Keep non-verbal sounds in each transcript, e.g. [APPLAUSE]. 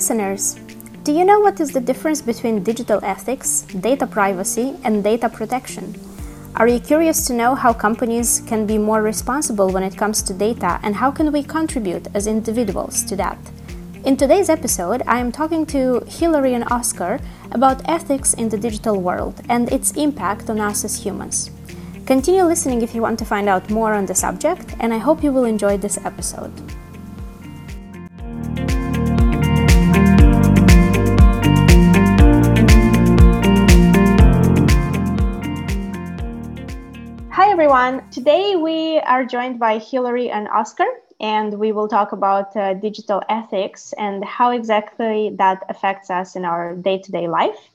listeners! Do you know what is the difference between digital ethics, data privacy, and data protection? Are you curious to know how companies can be more responsible when it comes to data and how can we contribute as individuals to that? In today's episode, I am talking to Hilary and Oscar about ethics in the digital world and its impact on us as humans. Continue listening if you want to find out more on the subject, and I hope you will enjoy this episode. Everyone. Today we are joined by Hilary and Oscar, and we will talk about uh, digital ethics and how exactly that affects us in our day to day life.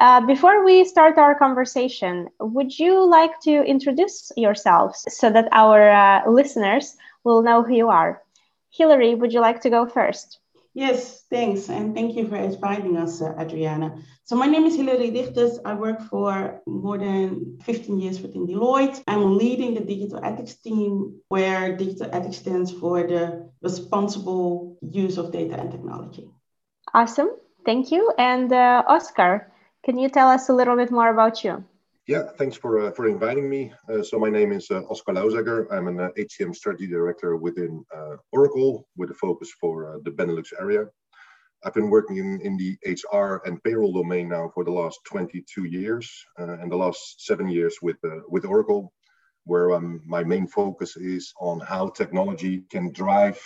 Uh, before we start our conversation, would you like to introduce yourselves so that our uh, listeners will know who you are? Hilary, would you like to go first? Yes, thanks. And thank you for inviting us, Adriana. So my name is Hilary Dichters. I work for more than 15 years within Deloitte. I'm leading the digital ethics team where digital ethics stands for the responsible use of data and technology. Awesome. Thank you. And uh, Oscar, can you tell us a little bit more about you? Yeah, thanks for uh, for inviting me. Uh, so my name is uh, Oscar Lauzegger. I'm an HCM uh, strategy director within uh, Oracle with a focus for uh, the Benelux area. I've been working in, in the HR and payroll domain now for the last 22 years, and the last seven years with with Oracle, where um, my main focus is on how technology can drive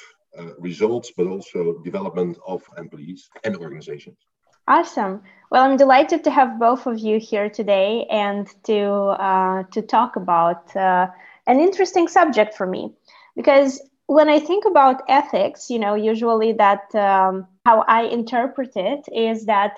results, but also development of employees and organizations. Awesome. Well, I'm delighted to have both of you here today and to uh, to talk about uh, an interesting subject for me, because when I think about ethics, you know, usually that um, how I interpret it is that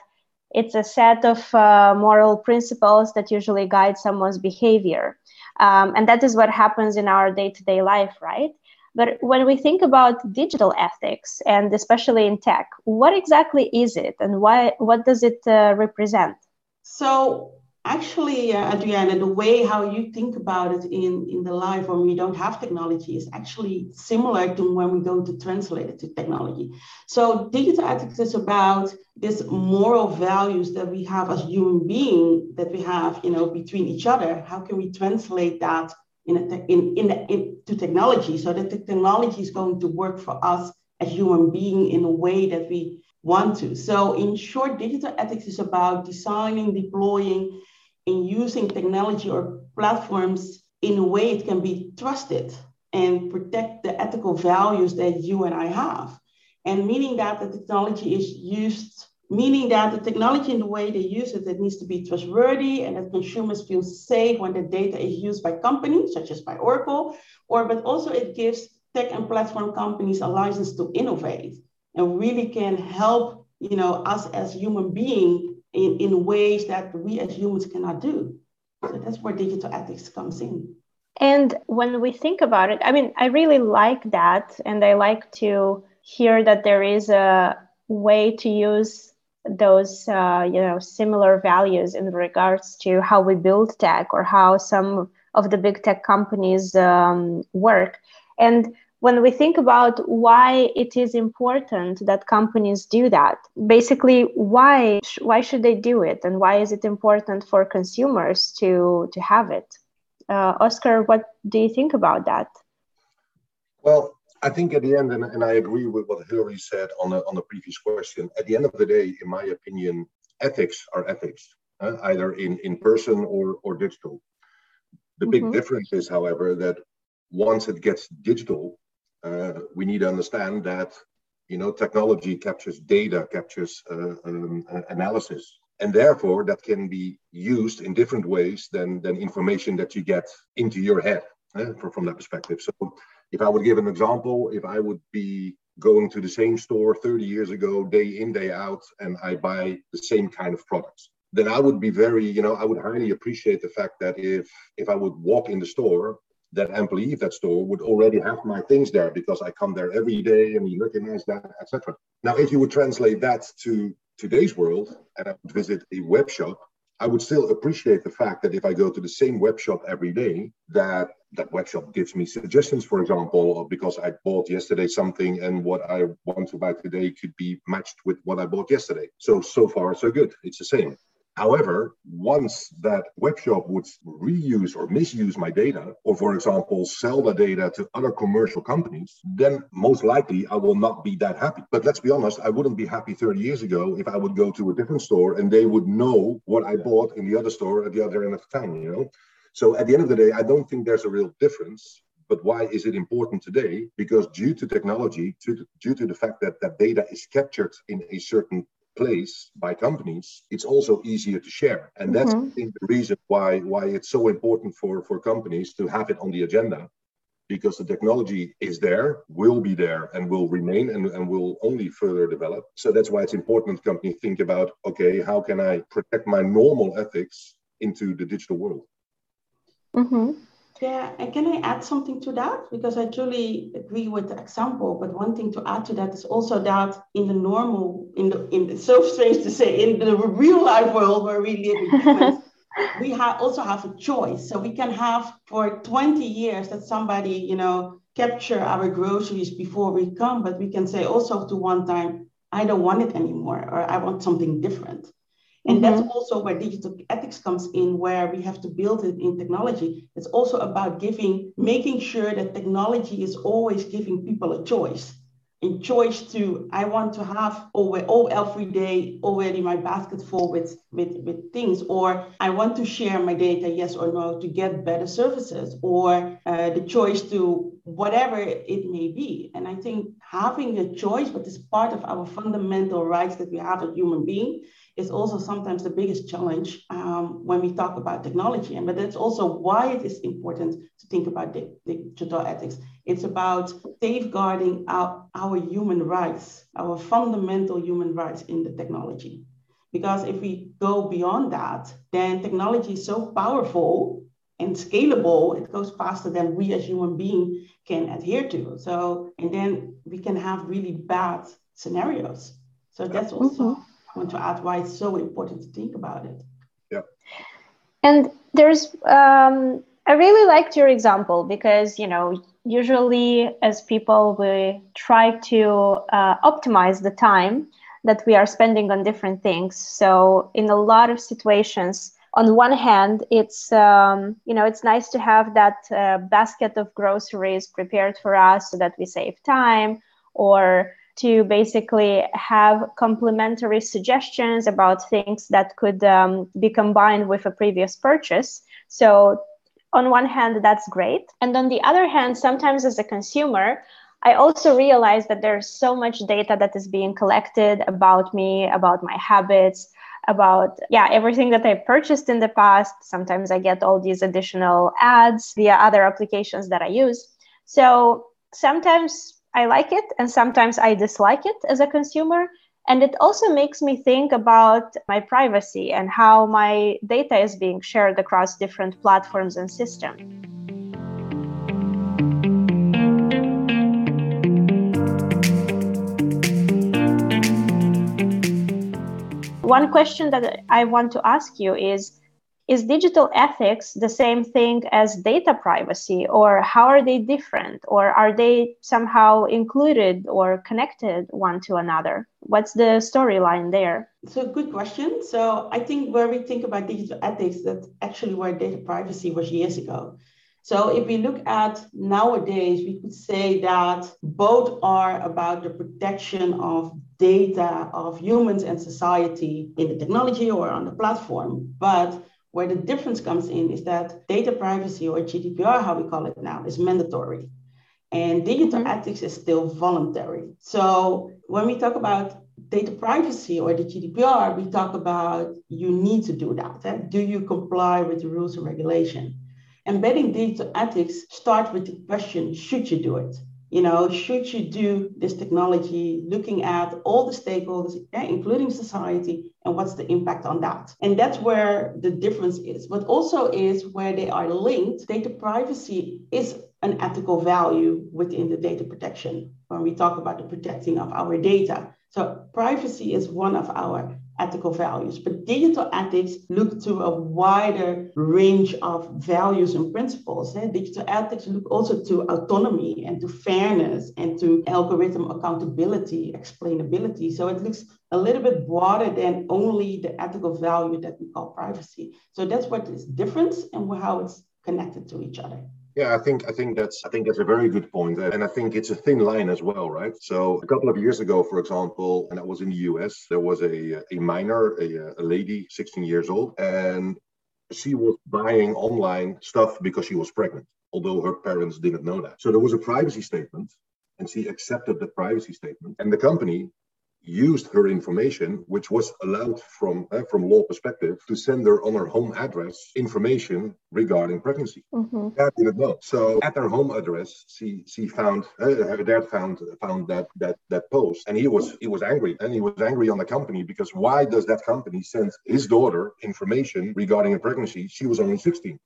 it's a set of uh, moral principles that usually guide someone's behavior, um, and that is what happens in our day-to-day life, right? But when we think about digital ethics, and especially in tech, what exactly is it, and why? What does it uh, represent? So, actually, uh, Adriana, the way how you think about it in in the life when we don't have technology is actually similar to when we go to translate it to technology. So, digital ethics is about this moral values that we have as human being that we have, you know, between each other. How can we translate that? In, a in, in, in, to technology so that the technology is going to work for us as human being in a way that we want to. So in short, digital ethics is about designing, deploying, and using technology or platforms in a way it can be trusted and protect the ethical values that you and I have. And meaning that the technology is used meaning that the technology and the way they use it, it needs to be trustworthy and that consumers feel safe when the data is used by companies such as by Oracle, or but also it gives tech and platform companies a license to innovate and really can help you know us as human being in, in ways that we as humans cannot do. So that's where digital ethics comes in. And when we think about it, I mean, I really like that. And I like to hear that there is a way to use those uh, you know similar values in regards to how we build tech or how some of the big tech companies um, work. And when we think about why it is important that companies do that basically why why should they do it? And why is it important for consumers to to have it? Uh, oscar what do you think about that? Well I think at the end, and, and I agree with what Hilary said on the, on the previous question, at the end of the day, in my opinion, ethics are ethics, uh, either in, in person or, or digital. The big mm-hmm. difference is, however, that once it gets digital, uh, we need to understand that you know technology captures data, captures uh, um, analysis, and therefore that can be used in different ways than than information that you get into your head uh, from, from that perspective. So if I would give an example, if I would be going to the same store 30 years ago, day in, day out, and I buy the same kind of products, then I would be very, you know, I would highly appreciate the fact that if if I would walk in the store, that employee of that store would already have my things there because I come there every day and he recognizes that, etc. Now, if you would translate that to today's world and I would visit a web shop I would still appreciate the fact that if I go to the same web shop every day, that that web shop gives me suggestions, for example, because I bought yesterday something and what I want to buy today could be matched with what I bought yesterday. So, so far, so good. It's the same. However, once that web shop would reuse or misuse my data, or for example, sell the data to other commercial companies, then most likely I will not be that happy. But let's be honest, I wouldn't be happy 30 years ago if I would go to a different store and they would know what I bought in the other store at the other end of the town, you know? So at the end of the day, I don't think there's a real difference. But why is it important today? Because due to technology, due to, due to the fact that that data is captured in a certain place by companies, it's also easier to share. And that's mm-hmm. Think the reason why why it's so important for, for companies to have it on the agenda. Because the technology is there, will be there, and will remain and, and will only further develop. So that's why it's important companies think about okay, how can I protect my normal ethics into the digital world? Mm-hmm. Yeah, and can I add something to that? Because I truly agree with the example, but one thing to add to that is also that in the normal, in the in the, so strange to say, in the real life world where we live [LAUGHS] we have also have a choice. So we can have for 20 years that somebody, you know, capture our groceries before we come, but we can say also to one time, I don't want it anymore, or I want something different. And mm-hmm. that's also where digital ethics comes in, where we have to build it in technology. It's also about giving, making sure that technology is always giving people a choice. A choice to, I want to have over all every day already my basket full with, with, with things, or I want to share my data, yes or no, to get better services, or uh, the choice to whatever it may be. And I think having a choice, but is part of our fundamental rights that we have as human being, is also sometimes the biggest challenge um, when we talk about technology. And but that's also why it is important to think about digital ethics. It's about safeguarding our, our human rights, our fundamental human rights in the technology. Because if we go beyond that, then technology is so powerful and scalable, it goes faster than we as human beings can adhere to. So, and then we can have really bad scenarios. So that's also mm-hmm want to add why it's so important to think about it. Yeah. And there's, um, I really liked your example because, you know, usually as people, we try to uh, optimize the time that we are spending on different things. So in a lot of situations, on one hand, it's um, you know it's nice to have that uh, basket of groceries prepared for us so that we save time, or to basically have complementary suggestions about things that could um, be combined with a previous purchase. So, on one hand, that's great. And on the other hand, sometimes as a consumer, I also realize that there's so much data that is being collected about me, about my habits, about yeah everything that i purchased in the past sometimes i get all these additional ads via other applications that i use so sometimes I like it and sometimes I dislike it as a consumer. And it also makes me think about my privacy and how my data is being shared across different platforms and systems. One question that I want to ask you is is digital ethics the same thing as data privacy or how are they different or are they somehow included or connected one to another? What's the storyline there? So good question. So i think where we think about digital ethics that's actually where data privacy was years ago. So if we look at nowadays we could say that both are about the protection of data of humans and society in the technology or on the platform. But where the difference comes in is that data privacy or GDPR, how we call it now, is mandatory. And digital mm-hmm. ethics is still voluntary. So when we talk about data privacy or the GDPR, we talk about you need to do that. Eh? Do you comply with the rules and regulation? Embedding digital ethics starts with the question, should you do it? You know, should you do this technology, looking at all the stakeholders, eh, including society, and what's the impact on that? And that's where the difference is. But also is where they are linked. Data privacy is an ethical value within the data protection when we talk about the protecting of our data. So privacy is one of our ethical values. But digital ethics look to a wider range of values and principles. Eh? Digital ethics look also to autonomy and to fairness and to algorithm accountability, explainability. So it looks a little bit broader than only the ethical value that we call privacy. So that's what is difference and how it's connected to each other. Yeah, I think I think that's I think that's a very good point, and I think it's a thin line as well, right? So a couple of years ago, for example, and that was in the U.S., there was a a minor, a, a lady, 16 years old, and she was buying online stuff because she was pregnant, although her parents didn't know that. So there was a privacy statement, and she accepted the privacy statement, and the company used her information, which was allowed from uh, from law perspective, to send her on her home address information regarding pregnancy. Mm-hmm. Dad didn't know. So at her home address, she she found uh, her dad found found that that that post, and he was he was angry, and he was angry on the company because why does that company send his daughter information regarding a pregnancy? She was only 16.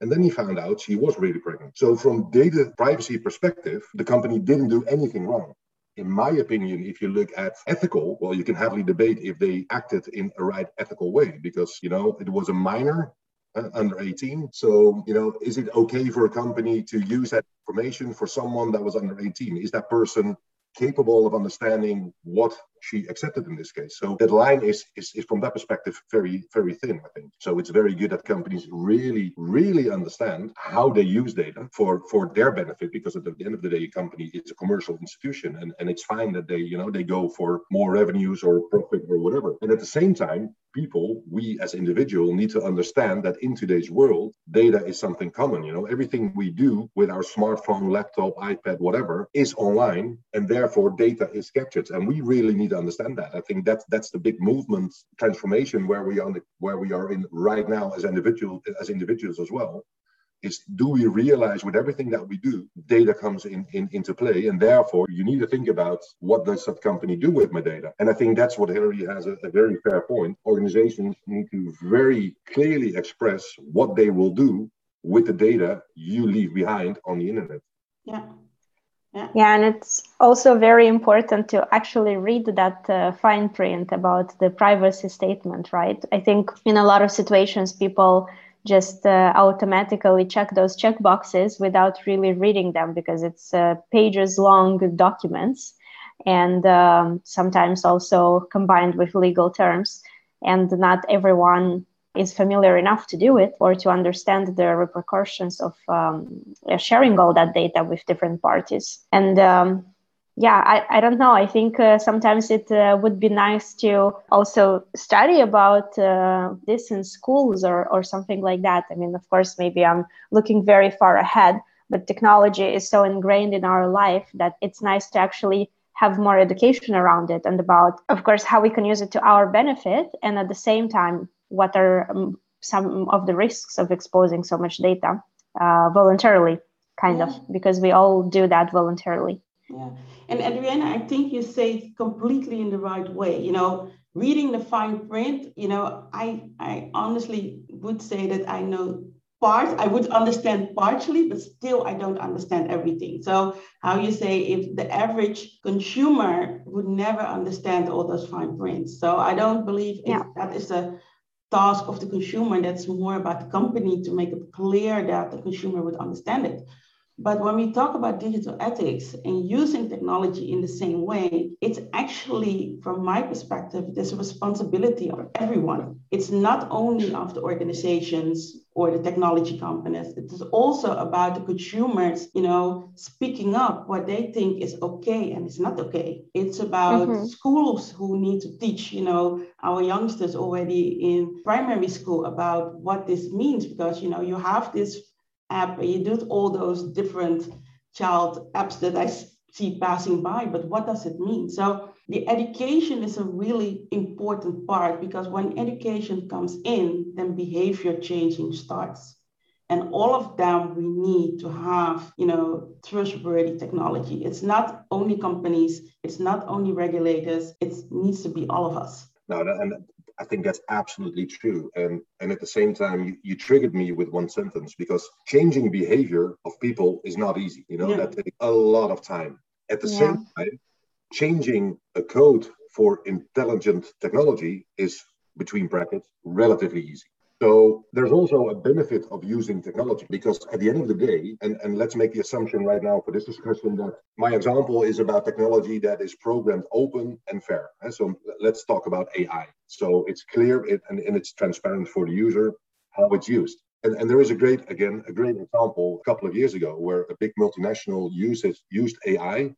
And then he found out she was really pregnant. So, from data privacy perspective, the company didn't do anything wrong in my opinion, if you look at ethical, well, you can hardly debate if they acted in a right ethical way because, you know, it was a minor uh, under 18. So, you know, is it okay for a company to use that information for someone that was under 18? Is that person capable of understanding what she accepted in this case. So that line is, is, is from that perspective very, very thin, I think. So it's very good that companies really, really understand how they use data for, for their benefit, because at the end of the day, a company is a commercial institution and, and it's fine that they, you know, they go for more revenues or profit or whatever. And at the same time, people, we as individual need to understand that in today's world, data is something common. You know, everything we do with our smartphone, laptop, iPad, whatever, is online, and therefore data is captured. And we really need to understand that. I think that's that's the big movement transformation where we are where we are in right now as individual as individuals as well is do we realize with everything that we do, data comes in, in into play, and therefore you need to think about what does that company do with my data. And I think that's what Hilary has a, a very fair point. Organizations need to very clearly express what they will do with the data you leave behind on the internet. Yeah. Yeah. yeah, and it's also very important to actually read that uh, fine print about the privacy statement, right? I think in a lot of situations, people just uh, automatically check those check boxes without really reading them because it's uh, pages long documents and um, sometimes also combined with legal terms. And not everyone is familiar enough to do it or to understand the repercussions of um, sharing all that data with different parties. And um, yeah I, I don't know. I think uh, sometimes it uh, would be nice to also study about uh, this in schools or, or something like that. I mean of course maybe i'm looking very far ahead but technology is so ingrained in our life that it's nice to actually have more education around it and about of course how we can use it to our benefit and at the same time what are um, some of the risks of exposing so much data uh, voluntarily kind yeah. of because we all do that voluntarily yeah. And Adriana, I think you say it completely in the right way. You know, reading the fine print, you know, I I honestly would say that I know part, I would understand partially, but still I don't understand everything. So how you say if the average consumer would never understand all those fine prints. So I don't believe yeah. that is a task of the consumer. That's more about the company to make it clear that the consumer would understand it. But when we talk about digital ethics and using technology in the same way, it's actually, from my perspective, this responsibility of everyone. It's not only of the organizations or the technology companies. It is also about the consumers, you know, speaking up what they think is okay and it's not okay. It's about mm-hmm. schools who need to teach, you know, our youngsters already in primary school about what this means because, you know, you have this app and you do all those different child apps that I see passing by, but what does it mean? So the education is a really important part because when education comes in, then behavior changing starts. And all of them we need to have, you know, trustworthy technology. It's not only companies, it's not only regulators, it needs to be all of us. No, and I think that's absolutely true. And and at the same time, you, you triggered me with one sentence because changing behavior of people is not easy. You know, yeah. that takes a lot of time. At the yeah. same time, changing a code for intelligent technology is between brackets relatively easy. So there's also a benefit of using technology because at the end of the day, and, and let's make the assumption right now for this discussion that my example is about technology that is programmed open and fair. And so let's talk about AI. So it's clear it, and, and it's transparent for the user how it's used. And, and there is a great, again, a great example a couple of years ago where a big multinational uses, used AI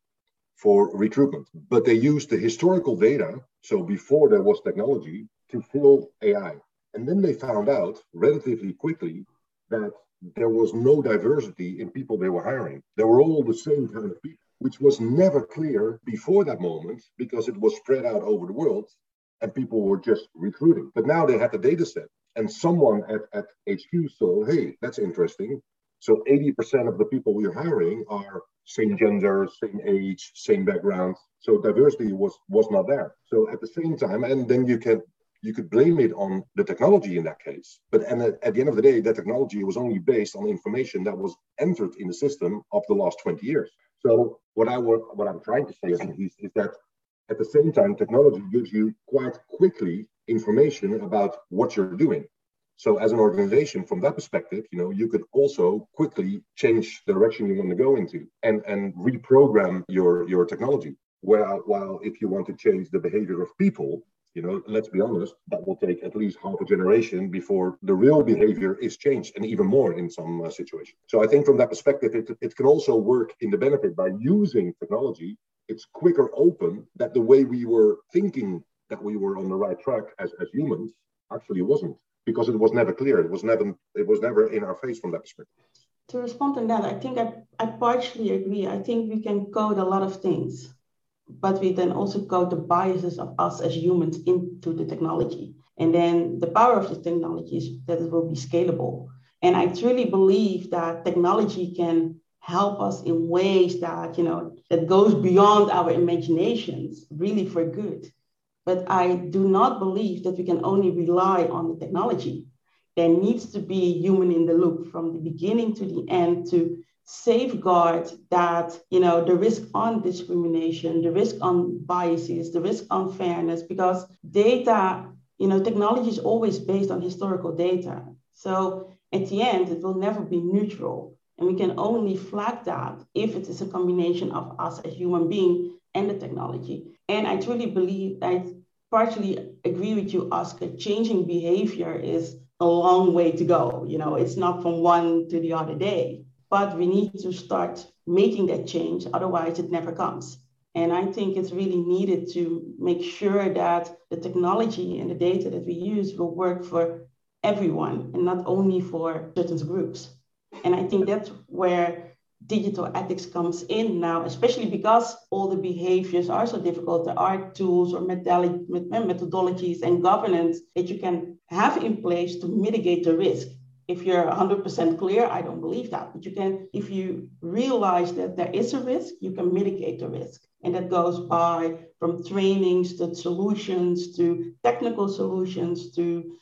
for recruitment, but they used the historical data. So before there was technology to fill AI. And then they found out relatively quickly that there was no diversity in people they were hiring. They were all the same kind of people, which was never clear before that moment because it was spread out over the world and people were just recruiting. But now they had the data set and someone at, at HQ saw, hey, that's interesting. So 80% of the people we're hiring are same gender, same age, same background. So diversity was was not there. So at the same time, and then you can you could blame it on the technology in that case. But and at the end of the day, that technology was only based on information that was entered in the system of the last 20 years. So what I what I'm trying to say is, is that at the same time, technology gives you quite quickly information about what you're doing. So as an organization, from that perspective, you know, you could also quickly change the direction you want to go into and, and reprogram your, your technology. While, while if you want to change the behavior of people, you know, let's be honest, that will take at least half a generation before the real behavior is changed, and even more in some uh, situations. So I think from that perspective, it, it can also work in the benefit by using technology. It's quicker open that the way we were thinking that we were on the right track as, as humans actually wasn't because it was never clear. It was never it was never in our face from that perspective. To respond to that, I think I, I partially agree. I think we can code a lot of things, but we then also code the biases of us as humans into the technology. And then the power of the technology is that it will be scalable. And I truly believe that technology can help us in ways that, you know, that goes beyond our imaginations, really for good. But I do not believe that we can only rely on the technology. There needs to be human in the loop from the beginning to the end to safeguard that you know the risk on discrimination the risk on biases the risk on fairness because data you know technology is always based on historical data so at the end it will never be neutral and we can only flag that if it is a combination of us as human being and the technology and i truly believe i partially agree with you, Oscar. Changing behavior is a long way to go. You know, it's not from one to the other day, but we need to start making that change. Otherwise, it never comes. And I think it's really needed to make sure that the technology and the data that we use will work for everyone and not only for certain groups. And I think that's where digital ethics comes in now, especially because all the behaviors are so difficult. There are tools or methodologies and governance that you can have in place to mitigate the risk. If you're 100% clear, I don't believe that. But you can, if you realize that there is a risk, you can mitigate the risk. And that goes by from trainings to solutions to technical solutions to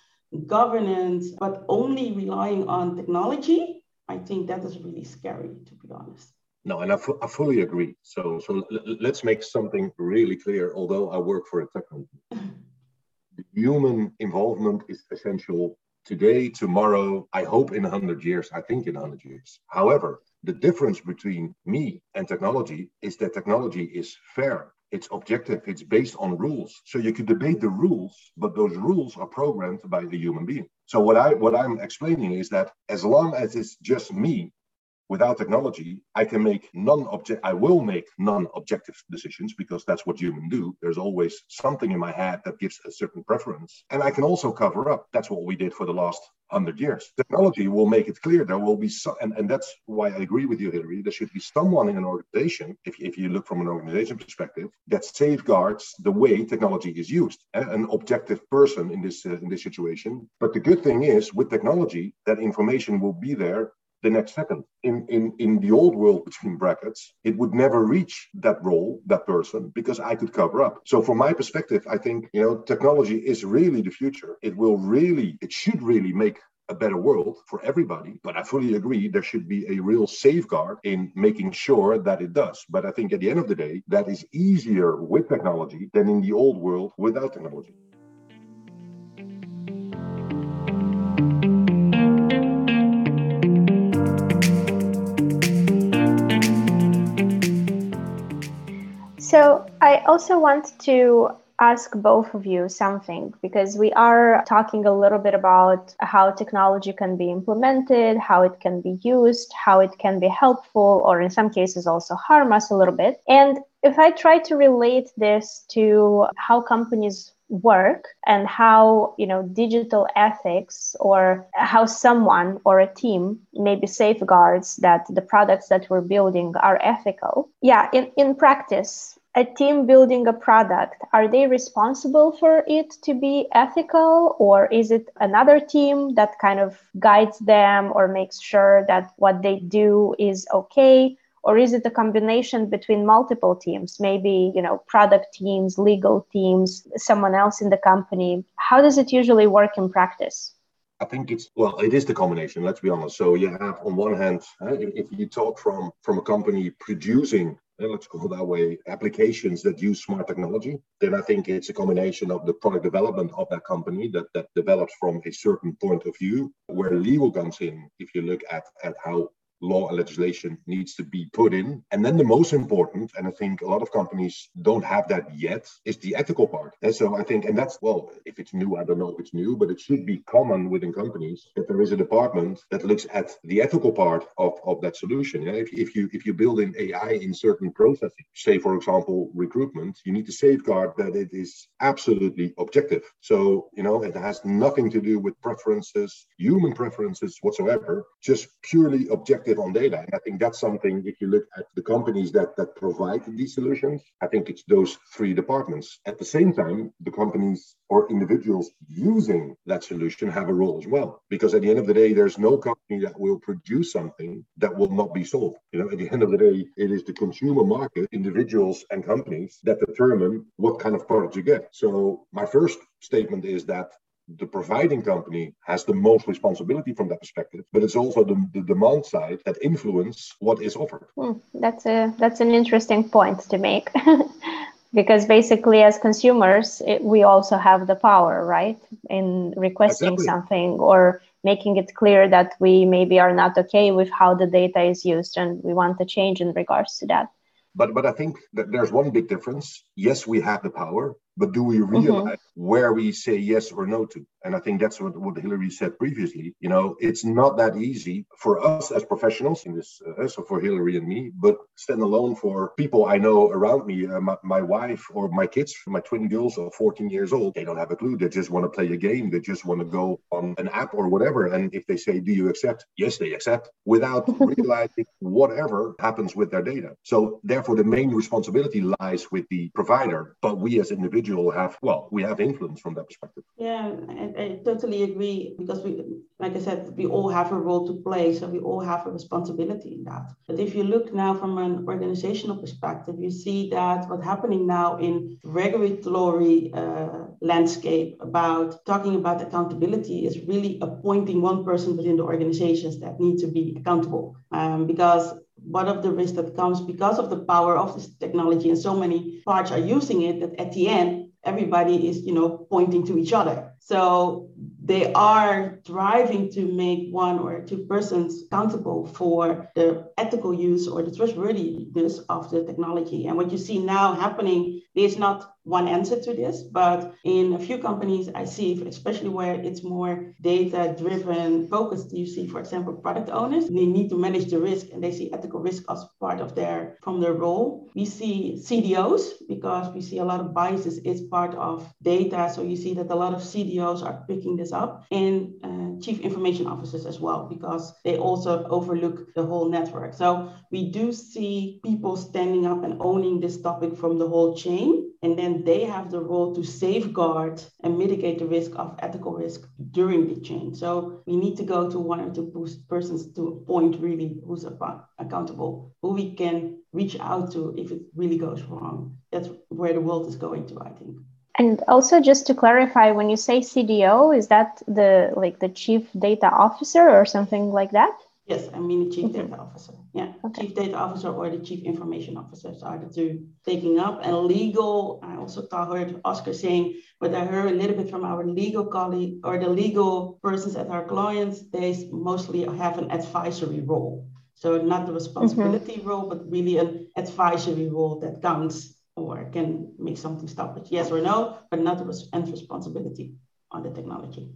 governance, but only relying on technology I think that is really scary, to be honest. No, and I, fully agree. So, so l- let's make something really clear. Although I work for a tech company, [LAUGHS] the human involvement is essential today, tomorrow. I hope in 100 years. I think in 100 years. However, the difference between me and technology is that technology is fair it's objective, it's based on rules. So you could debate the rules, but those rules are programmed by the human being. So what I what I'm explaining is that as long as it's just me without technology, I can make non-object. I will make non-objective decisions because that's what humans do. There's always something in my head that gives a certain preference, and I can also cover up. That's what we did for the last hundred years. Technology will make it clear there will be some, and, and that's why I agree with you, Hilary. There should be someone in an organization, if, if you look from an organization perspective, that safeguards the way technology is used. An objective person in this uh, in this situation. But the good thing is, with technology, that information will be there the next second. In, in, in the old world, between brackets, it would never reach that role, that person, because I could cover up. So from my perspective, I think, you know, technology is really the future. It will really, it should really make a better world for everybody. But I fully agree there should be a real safeguard in making sure that it does. But I think at the end of the day, that is easier with technology than in the old world without technology. Also want to ask both of you something because we are talking a little bit about how technology can be implemented, how it can be used, how it can be helpful, or in some cases also harm us a little bit. And if I try to relate this to how companies work and how you know digital ethics or how someone or a team maybe safeguards that the products that we're building are ethical yeah in, in practice a team building a product, are they responsible for it to be ethical, or is it another team that kind of guides them or makes sure that what they do is okay? Or is it a combination between multiple teams, maybe you know product teams, legal teams, someone else in the company? How does it usually work in practice? I think it's well, it is the combination. Let's be honest. So you have on one hand, uh, if you talk from from a company producing let's call that way, applications that use smart technology, then I think it's a combination of the product development of that company that, that develops from a certain point of view, where legal comes in, if you look at, at how law and legislation needs to be put in. And then the most important, and I think a lot of companies don't have that yet, is the ethical part. And so I think, and that's, well, if it's new, I don't know if it's new, but it should be common within companies that there is a department that looks at the ethical part of, of that solution. If, if you if you build in AI in certain processes, say for example recruitment, you need to safeguard that it is absolutely objective. So you know it has nothing to do with preferences, human preferences whatsoever, just purely objective on data. And I think that's something, if you look at the companies that, that provide these solutions, I think it's those three departments. At the same time, the companies or individuals using that solution have a role as well. Because at the end of the day, there's no company that will produce something that will not be sold. You know, at the end of the day, it is the consumer market, individuals and companies that determine what kind of product you get. So my first statement is that the providing company has the most responsibility from that perspective, but it's also the, the demand side that influence what is offered. Hmm, that's a that's an interesting point to make. [LAUGHS] because basically as consumers it, we also have the power right in requesting exactly. something or making it clear that we maybe are not okay with how the data is used and we want a change in regards to that but but i think that there's one big difference yes we have the power but do we mm-hmm. realize mm-hmm. where we say yes or no to? And I think that's what, what Hilary said previously. You know, it's not that easy for us as professionals in this, uh, so for Hilary and me, but stand alone for people I know around me, uh, my, my, wife or my kids, my twin girls are 14 years old. They don't have a clue. They just want to play a game. They just want to go on an app or whatever. And if they say, do you accept? Yes, they accept without [LAUGHS] realizing whatever happens with their data. So therefore, the main responsibility lies with the provider, but we as individuals individual have, well, we have influence from that perspective. Yeah, I, I totally agree because we, like I said, we all have a role to play. So we all have a responsibility in that. But if you look now from an organizational perspective, you see that what's happening now in regulatory uh, landscape about talking about accountability is really appointing one person within the organizations that need to be accountable. Um, because one of the risks that comes because of the power of this technology and so many parts are using it that at the end everybody is you know pointing to each other so they are driving to make one or two persons accountable for the ethical use or the trustworthiness of the technology. And what you see now happening, there's not one answer to this, but in a few companies I see, especially where it's more data driven focused, you see, for example, product owners, they need to manage the risk and they see ethical risk as part of their from their role. We see CDOs because we see a lot of biases is part of data. So you see that a lot of CDOs are picking this up and uh, chief information officers as well, because they also overlook the whole network. So we do see people standing up and owning this topic from the whole chain. And then they have the role to safeguard and mitigate the risk of ethical risk during the chain. So we need to go to one or two persons to a point really who's accountable, who we can reach out to if it really goes wrong. That's where the world is going to, I think. And also, just to clarify, when you say CDO, is that the like the chief data officer or something like that? Yes, I mean the chief mm-hmm. data officer. Yeah, okay. chief data officer or the chief information officer are the two taking up. And legal, I also heard Oscar saying, but I heard a little bit from our legal colleague or the legal persons at our clients, they mostly have an advisory role. So not the responsibility mm-hmm. role, but really an advisory role that counts or can make something stop it, yes or no, but not the end responsibility on the technology.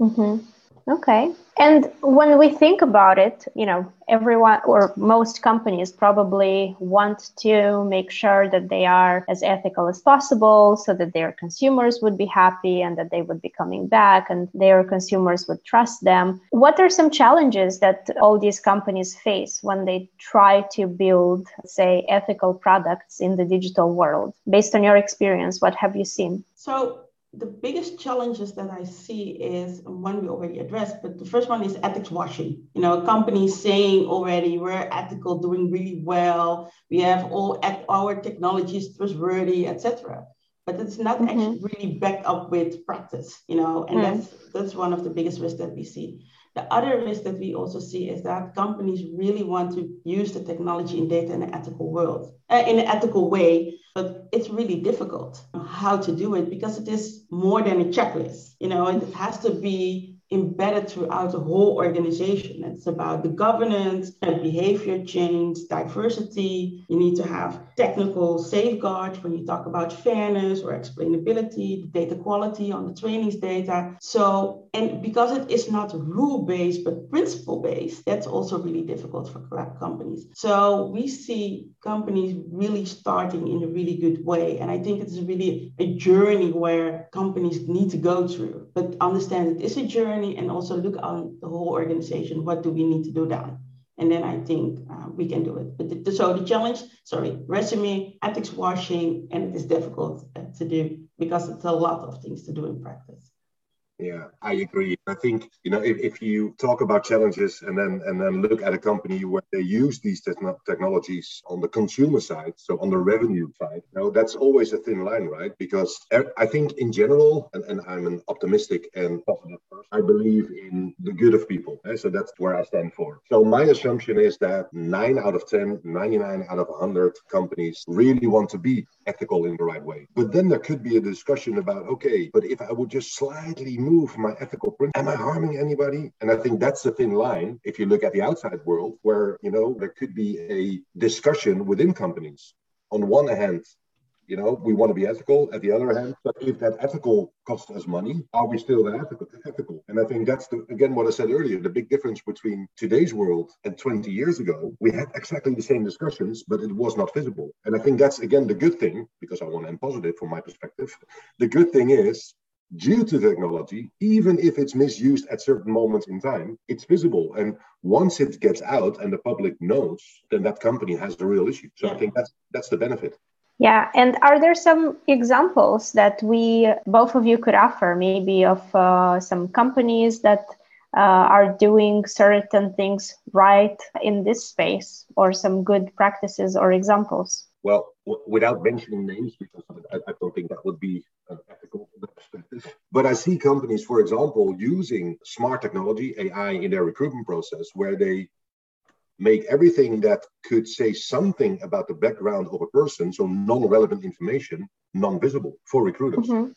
Mm-hmm. Okay. And when we think about it, you know, everyone or most companies probably want to make sure that they are as ethical as possible so that their consumers would be happy and that they would be coming back and their consumers would trust them. What are some challenges that all these companies face when they try to build, say, ethical products in the digital world? Based on your experience, what have you seen? So, the biggest challenges that I see is one we already addressed, but the first one is ethics washing. You know, companies saying already we're ethical, doing really well, we have all at our technologies trustworthy, etc. But it's not mm-hmm. actually really backed up with practice, you know, and mm. that's that's one of the biggest risks that we see. The other risk that we also see is that companies really want to use the technology and data in an ethical world, uh, in an ethical way, but it's really difficult how to do it because it is more than a checklist. You know, it has to be embedded throughout the whole organization. It's about the governance and behavior change, diversity. You need to have technical safeguards when you talk about fairness or explainability, the data quality on the trainings data. So, and because it is not rule based but principle based, that's also really difficult for companies. So, we see companies really starting in a really good way. And I think it's really a journey where companies need to go through, but understand it is a journey and also look on the whole organization. What do we need to do down? And then I think uh, we can do it. But the, so the challenge, sorry, resume, ethics washing, and it is difficult uh, to do because it's a lot of things to do in practice. Yeah, I agree. I think you know if, if you talk about challenges and then and then look at a company where they use these te- technologies on the consumer side, so on the revenue side, you know, that's always a thin line, right? Because I think in general, and, and I'm an optimistic and positive person, I believe in the good of people. Eh? So that's where I stand for. So my assumption is that nine out of 10, 99 out of 100 companies really want to be ethical in the right way. But then there could be a discussion about okay, but if I would just slightly move my ethical principle? Am I harming anybody? And I think that's the thin line. If you look at the outside world, where you know there could be a discussion within companies. On one hand, you know, we want to be ethical. At the other hand, but if that ethical costs us money, are we still that ethical? ethical? And I think that's the, again what I said earlier. The big difference between today's world and 20 years ago, we had exactly the same discussions, but it was not visible. And I think that's again the good thing because I want to end positive from my perspective. The good thing is due to technology, even if it's misused at certain moments in time, it's visible. And once it gets out and the public knows, then that company has the real issue. So yeah. I think that's that's the benefit. Yeah, and are there some examples that we both of you could offer, maybe of uh, some companies that uh, are doing certain things right in this space, or some good practices or examples? Well, w- without mentioning names, because I, I, don't think that would be uh, ethical perspective. But I see companies, for example, using smart technology, AI, in their recruitment process, where they make everything that could say something about the background of a person, so non-relevant information, non-visible for recruiters. Mm-hmm.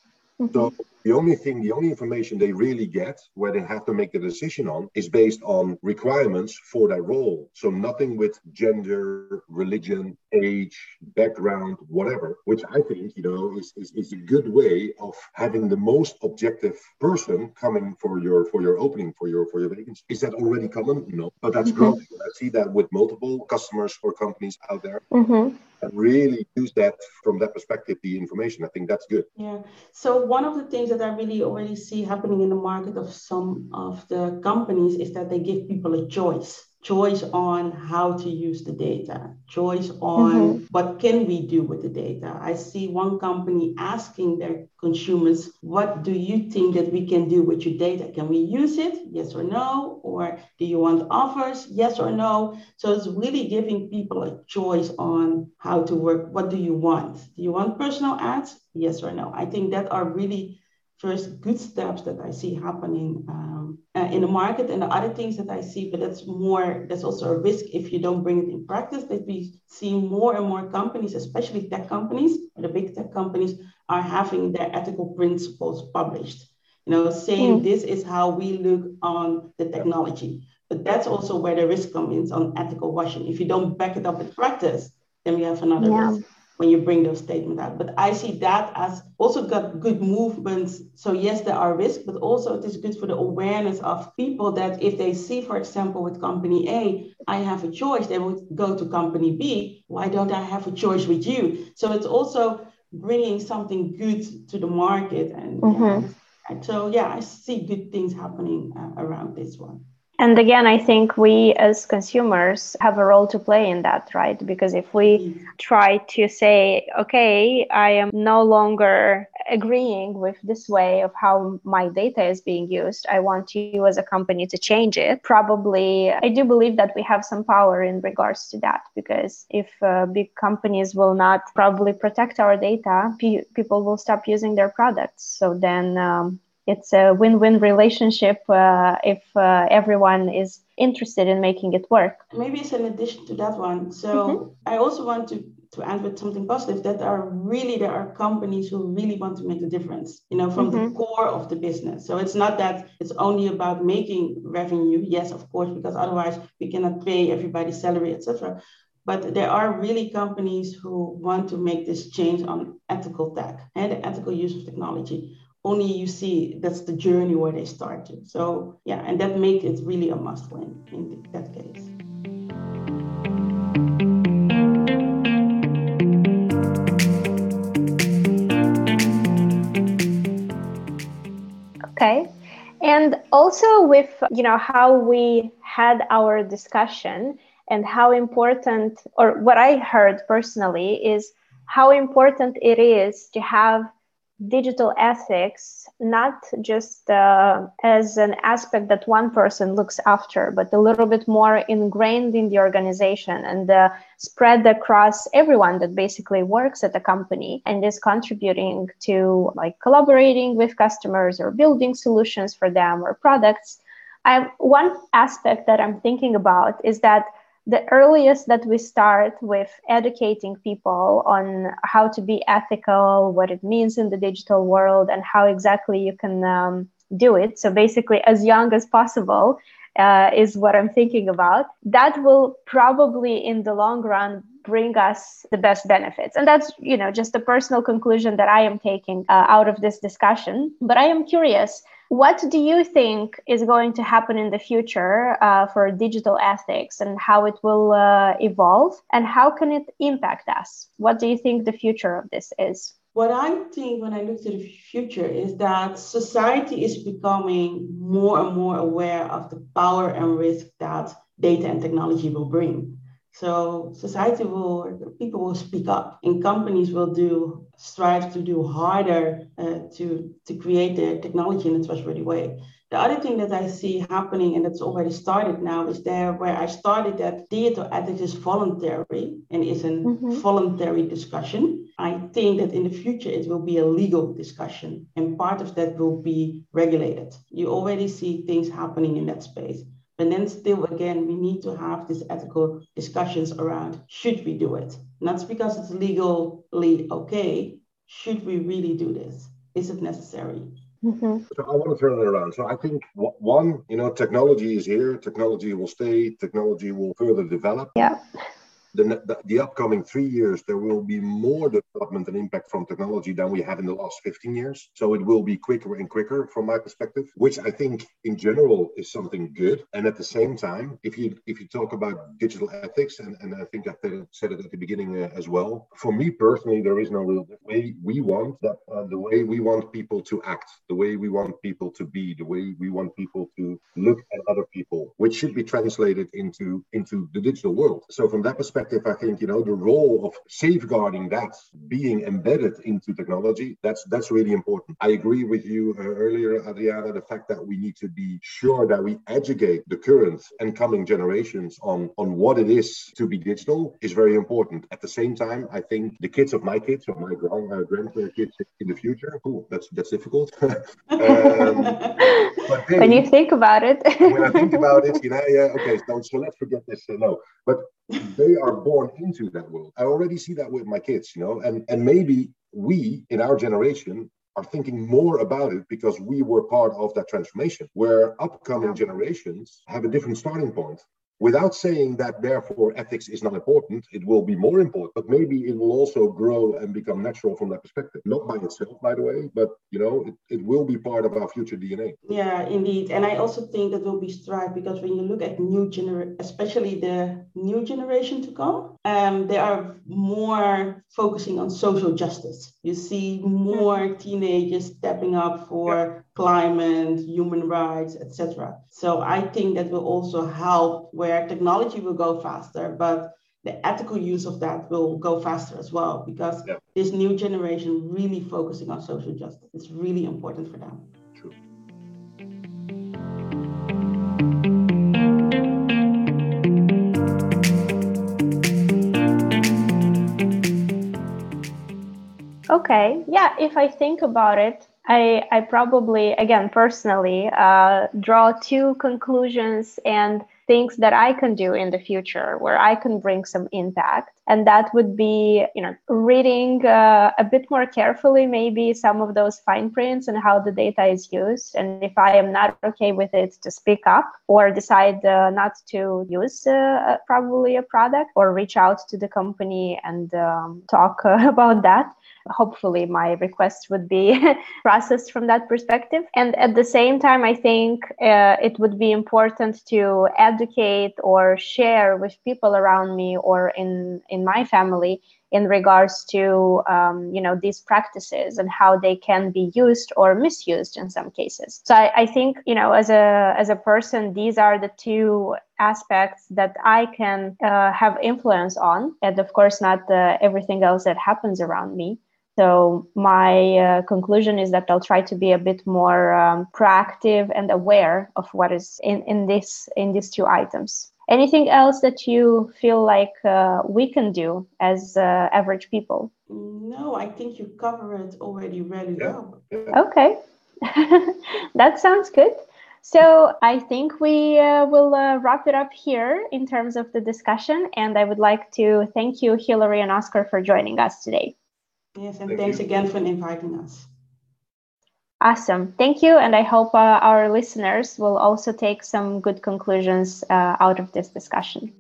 Mm-hmm. So the only thing, the only information they really get where they have to make the decision on is based on requirements for that role. So nothing with gender, religion, age, background, whatever, which I think, you know, is, is, is a good way of having the most objective person coming for your for your opening, for your for your vacancy. Is that already common? No. But that's mm-hmm. growing. I see that with multiple customers or companies out there. Mm-hmm really use that from that perspective, the information. I think that's good. Yeah. So one of the things that I really already see happening in the market of some of the companies is that they give people a choice choice on how to use the data, choice on mm-hmm. what can we do with the data. I see one company asking their consumers, what do you think that we can do with your data? Can we use it? Yes or no? Or do you want offers? Yes or no? So it's really giving people a choice on how to work. What do you want? Do you want personal ads? Yes or no? I think that are really first good steps that I see happening um, uh, in the market. And the other things that I see, but that's more, that's also a risk if you don't bring it in practice, that we see more and more companies, especially tech companies, the big tech companies, are having their ethical principles published. You know, saying mm. this is how we look on the technology. But that's also where the risk comes in on ethical washing. If you don't back it up with practice, then we have another yeah. risk when you bring those statements out. But I see that as also got good movements. So yes, there are risks, but also it is good for the awareness of people that if they see, for example, with company A, I have a choice, they would go to company B. Why don't I have a choice with you? So it's also bringing something good to the market. And mm-hmm. yeah, so yeah, I see good things happening uh, around this one. And again, I think we as consumers have a role to play in that, right? Because if we try to say, okay, I am no longer agreeing with this way of how my data is being used, I want you as a company to change it. Probably, I do believe that we have some power in regards to that because if uh, big companies will not probably protect our data, pe- people will stop using their products. So then um, it's a win-win relationship uh, if uh, everyone is interested in making it work. Maybe it's an addition to that one. So mm-hmm. i also want to to end with something positive that are really there are companies who really want to make a difference you know from mm-hmm. the core of the business. So it's not that it's only about making revenue yes of course because otherwise we cannot pay everybody's salary etc but there are really companies who want to make this change on ethical tech and the ethical use of technology only you see that's the journey where they started. So yeah, and that makes it really a must win in that case. Okay. And also with you know how we had our discussion and how important or what I heard personally is how important it is to have digital ethics not just uh, as an aspect that one person looks after, but a little bit more ingrained in the organization and uh, spread across everyone that basically works at the company and is contributing to like collaborating with customers or building solutions for them or products. I, one aspect that I'm thinking about is that the earliest that we start with educating people on how to be ethical, what it means in the digital world, and how exactly you can um, do it. So, basically, as young as possible uh, is what I'm thinking about. That will probably, in the long run, bring us the best benefits and that's you know just a personal conclusion that i am taking uh, out of this discussion but i am curious what do you think is going to happen in the future uh, for digital ethics and how it will uh, evolve and how can it impact us? What do you think the future of this is? What I think when I look to the future is that society is becoming more and more aware of the power and risk that data and technology will bring. So society will, people will speak up, and companies will do strive to do harder uh, to to create the technology in a trustworthy way. The other thing that I see happening, and that's already started now, is there where I started that digital ethics is voluntary and is a mm-hmm. voluntary discussion. I think that in the future it will be a legal discussion, and part of that will be regulated. You already see things happening in that space. And then still again, we need to have these ethical discussions around should we do it? Not because it's legally okay. Should we really do this? Is it necessary? Mm-hmm. So I want to turn it around. So I think one, you know, technology is here. Technology will stay. Technology will further develop. Yeah the, the, upcoming three years, there will be more development and impact from technology than we have in the last 15 years. So it will be quicker and quicker from my perspective, which I think in general is something good. And at the same time, if you if you talk about digital ethics, and, and I think I said it at the beginning uh, as well, for me personally, there is no real way we want that uh, the way we want people to act, the way we want people to be, the way we want people to look at other people which should be translated into into the digital world. So from that perspective, I think you know the role of safeguarding that being embedded into technology that's that's really important. I agree with you uh, earlier, Adriana, the fact that we need to be sure that we educate the current and coming generations on on what it is to be digital is very important. At the same time, I think the kids of my kids or my grand, uh, grandkids in the future, cool, that's that's difficult. [LAUGHS] um, they, when you think about it, when I think about it, you know, yeah, okay, so, so let's forget this. Uh, no, but they are born into that world. I already see that with my kids, you know, and and maybe we in our generation are thinking more about it because we were part of that transformation where upcoming generations have a different starting point without saying that therefore ethics is not important it will be more important but maybe it will also grow and become natural from that perspective. Not by itself by the way but you know it, it will be part of our future dna yeah indeed and i also think that will be strive because when you look at new generation especially the new generation to come um, they are more focusing on social justice. You see more teenagers stepping up for yeah climate, human rights, etc. So I think that will also help where technology will go faster, but the ethical use of that will go faster as well because yeah. this new generation really focusing on social justice. It's really important for them. True. Okay, yeah, if I think about it, I, I probably, again, personally, uh, draw two conclusions and things that I can do in the future where I can bring some impact. And that would be, you know, reading uh, a bit more carefully, maybe some of those fine prints and how the data is used. And if I am not okay with it, to speak up or decide uh, not to use uh, probably a product or reach out to the company and um, talk [LAUGHS] about that hopefully my request would be [LAUGHS] processed from that perspective. And at the same time, I think uh, it would be important to educate or share with people around me or in, in my family in regards to um, you know these practices and how they can be used or misused in some cases. So I, I, think you know as a as a person these are the two aspects that i can uh, have influence on. And of course not uh, everything else that happens around me so my uh, conclusion is that I'll try to be a bit more um, proactive and aware of what is in, in this in these two items. Anything else that you feel like uh, we can do as uh, average people? No, I think you cover it already really well. Okay, [LAUGHS] that sounds good. So I think we uh, will uh, wrap it up here in terms of the discussion. And I would like to thank you, Hilary and Oscar, for joining us today. Yes, and Thank thanks you. again for inviting us. Awesome. Thank you. And I hope uh, our listeners will also take some good conclusions uh, out of this discussion.